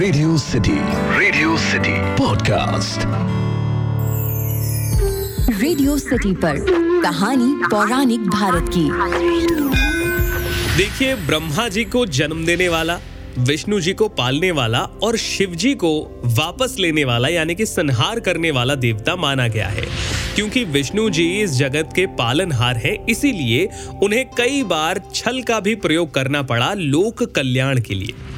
Radio city radio city podcast radio city पर कहानी पौराणिक भारत की। देखिए ब्रह्मा जी को जन्म देने वाला विष्णु जी को पालने वाला और शिव जी को वापस लेने वाला यानी कि संहार करने वाला देवता माना गया है। क्योंकि विष्णु जी इस जगत के पालनहार हैं इसीलिए उन्हें कई बार छल का भी प्रयोग करना पड़ा लोक कल्याण के लिए।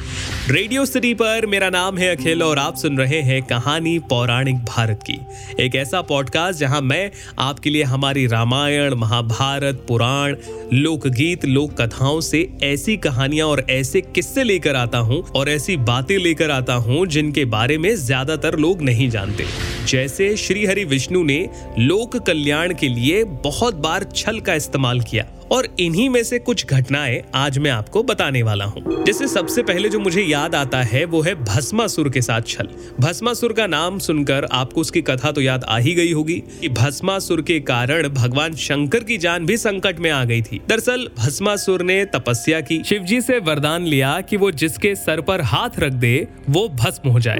रेडियो सिटी पर मेरा नाम है अखिल और आप सुन रहे हैं कहानी पौराणिक भारत की। एक ऐसा पॉडकास्ट जहाँ मैं आपके लिए हमारी रामायण, महाभारत, पुराण, लोकगीत लोक कथाओं से ऐसी कहानियाँ और ऐसे किस्से लेकर आता हूँ और ऐसी बातें लेकर आता हूँ जिनके बारे में ज़्यादातर लोग नहीं जानते। जैसे श्री हरि विष्णु ने लोक कल्याण के लिए बहुत बार छल का इस्तेमाल किया। और इन्हीं में से कुछ घटनाएँ आज मैं आपको बताने वाला हूँ। जैसे सबसे पहले जो मुझे याद आता है, वो है भस्मासुर के साथ छल। भस्मासुर का नाम सुनकर आपको उसकी कथा तो याद आ ही गई होगी कि भस्मासुर के कारण भगवान शंकर की जान भी संकट में आ गई थी। दरअसल भस्मासुर ने तपस्या की। शिवजी से वरदान लिया कि वो जिसके सर पर हाथ रख दे, वो भस्म हो जाए।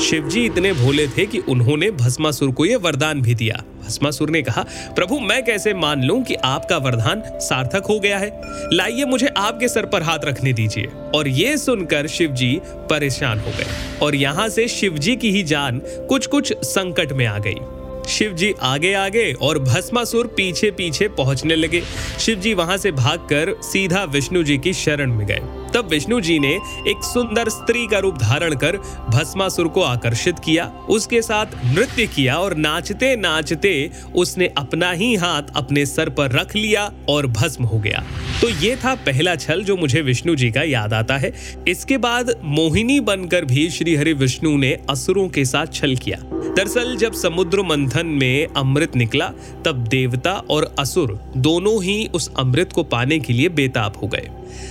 शिवजी इतने भोले थे कि उन्होंने भस्मासुर को यह वरदान भी दिया। भस्मासुर ने कहा, प्रभु, मैं कैसे मान लूँ कि आपका वरदान सार्थक हो गया है? लाइए मुझे आपके सर पर हाथ रखने दीजिए। और ये सुनकर शिवजी परेशान हो गए और यहाँ से शिवजी की ही जान कुछ कुछ संकट में आ गई। शिव जी आगे आगे और भस्मासुर पीछे पीछे पहुँचने लगे। शिव जी वहाँ से भागकर सीधा विष्णु जी की शरण में गए। तब विष्णु जी ने एक सुंदर स्त्री का रूप धारण कर भस्मासुर को आकर्षित किया, उसके साथ नृत्य किया और नाचते नाचते उसने अपना ही हाथ अपने सर पर रख लिया और भस्म हो गया। तो ये था पहला छल जो मुझे विष्णु जी का याद आता है। इसके बाद मोहिनी बनकर भी श्री हरि विष्णु ने असुरों के साथ छल किया। दरअसल जब समुद्र मंथन में अमृत निकला, तब देवता और असुर दोनों ही उस अमृत को पाने के लिए बेताब हो गए।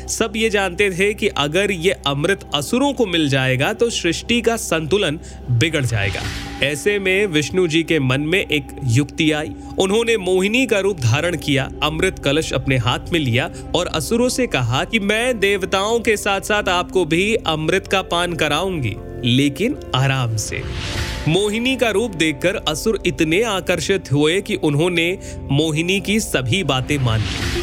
सब ये जानते थे कि अगर ये अमृत असुरों को मिल जाएगा तो सृष्टि का संतुलन बिगड़ जाएगा। ऐसे में विष्णु जी के मन में एक युक्ति आई। उन्होंने मोहिनी का रूप धारण किया, अमृत कलश अपने हाथ में लिया और असुरों से कहा कि मैं देवताओं के साथ साथ आपको भी अमृत का पान कराऊँगी, लेकिन आराम से। मोहिनी का रूप देखकर असुर इतने आकर्षित हुए कि उन्होंने मोहिनी की सभी बातें मान। ली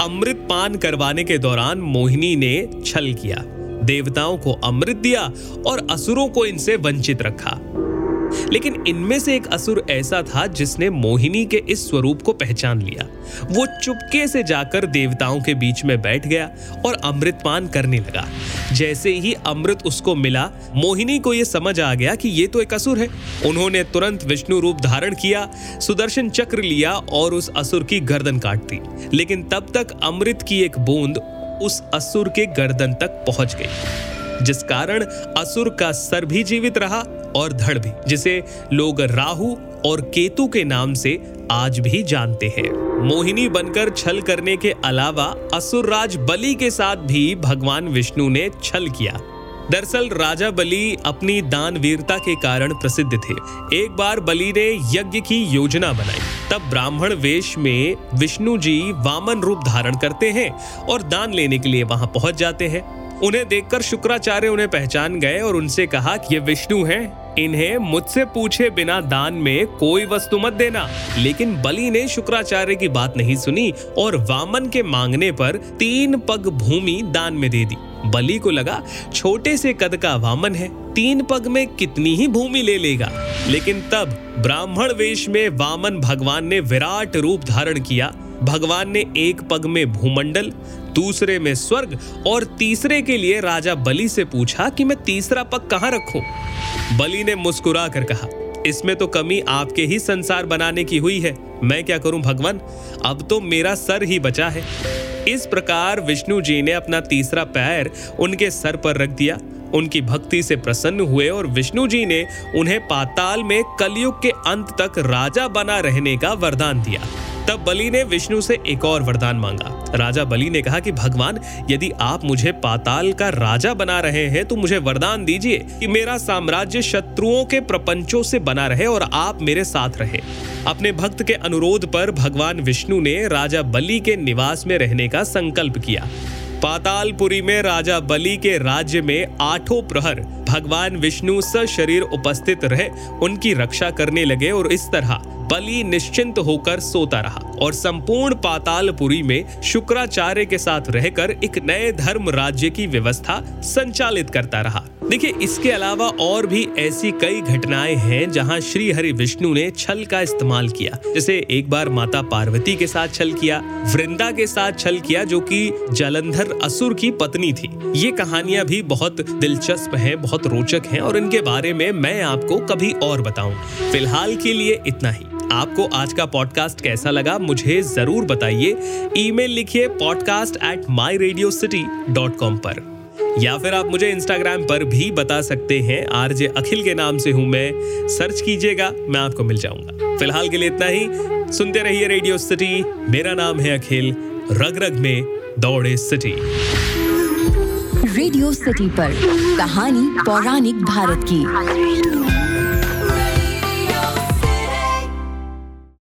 अमृत पान करवाने के दौरान मोहिनी ने छल किया। देवताओं को अमृत दिया और असुरों को इनसे वंचित रखा। लेकिन इनमें से एक असुर ऐसा था जिसने मोहिनी के इस स्वरूप को पहचान लिया। वो चुपके से जाकर देवताओं के बीच में बैठ गया और अमृत पान करने लगा। जैसे ही अमृत उसको मिला, मोहिनी को यह समझ आ गया कि ये तो एक असुर है। उन्होंने तुरंत विष्णु रूप धारण किया, सुदर्शन चक्र लिया और उस असुर की गर्दन काट दी। लेकिन तब तक अमृत की एक बूंद उस असुर के गर्दन तक पहुँच गई, जिस कारण असुर का सर भी जीवित रहा और धड़ भी, जिसे लोग राहु और केतु के नाम से आज भी जानते हैं। मोहिनी बनकर छल करने के अलावा असुर राज बलि के साथ भी भगवान विष्णु ने छल किया। दरअसल राजा बलि अपनी दान वीरता के कारण प्रसिद्ध थे। एक बार बलि ने यज्ञ की योजना बनाई। तब ब्राह्मण वेश में विष्णु जी वामन रूप धारण करते हैं और दान लेने के लिए वहाँ पहुँच जाते हैं। उन्हें देखकर शुक्राचार्य उन्हें पहचान गए और उनसे कहा कि ये विष्णु हैं। इन्हें मुझसे पूछे बिना दान में कोई वस्तु मत देना। लेकिन बलि ने शुक्राचार्य की बात नहीं सुनी और वामन के मांगने पर तीन पग भूमि दान में दे दी। बलि को लगा, छोटे से कद का वामन है, तीन पग में कितनी ही भूमि ले लेगा। लेकिन तब ब्राह्मण वेश में वामन भगवान ने विराट रूप धारण किया। भगवान ने एक पग में भूमंडल दूसरे में स्वर्ग और तीसरे के लिए राजा बलि से पूछा कि मैं तीसरा पग कहाँ रखूँ? बलि ने मुस्कुरा कर कहा, इसमें तो कमी आपके ही संसार बनाने की हुई है। मैं क्या करूँ भगवान? अब तो मेरा सर ही बचा है। इस प्रकार विष्णु जी ने अपना तीसरा पैर उनके सर पर रख दिया। उनकी भक्ति से प्रसन्न हुए और विष्णु जी ने उन्हें पाताल में कलयुग के अंत तक राजा बना रहने का वरदान दिया। तब बलि ने विष्णु से एक और वरदान मांगा। राजा बलि ने कहा कि, भगवान, यदि आप मुझे पाताल का राजा बना रहे हैं तो मुझे वरदान दीजिए कि मेरा साम्राज्य शत्रुओं के प्रपंचों से बना रहे और आप मेरे साथ रहे। अपने भक्त के अनुरोध पर भगवान विष्णु ने राजा बलि के निवास में रहने का संकल्प किया। पातालपुरी में राजा बलि के राज्य में आठों प्रहर भगवान विष्णु शरीर उपस्थित रहे, उनकी रक्षा करने लगे और इस तरह बलि निश्चिंत होकर सोता रहा और संपूर्ण पातालपुरी में शुक्राचार्य के साथ रहकर एक नए धर्म राज्य की व्यवस्था संचालित करता रहा। देखिए, इसके अलावा और भी ऐसी कई घटनाएँ हैं जहाँ श्री हरि विष्णु ने छल का इस्तेमाल किया। जैसे एक बार माता पार्वती के साथ छल किया, वृंदा के साथ छल किया, जो कि जलंधर असुर की पत्नी थी। ये कहानियाँ भी बहुत दिलचस्प हैं, बहुत रोचक हैं और इनके बारे में मैं आपको कभी और बताऊँ। फ़िलहाल के लिए इतना ही। आपको आज का पॉडकास्ट कैसा लगा, मुझे ज़रूर बताइए। ईमेल लिखिए podcast at my radio city dot com पर। या फिर आप मुझे इंस्टाग्राम पर भी बता सकते हैं। आरजे अखिल के नाम से हूँ मैं। सर्च कीजिएगा, मैं आपको मिल जाऊँगा। फ़िलहाल के लिए इतना ही। सुनते रहिए रेडियो सिटी मेरा नाम है अखिल। रग रग में दौड़े सिटी रेडियो सिटी पर कहानी पौराणिक भारत की।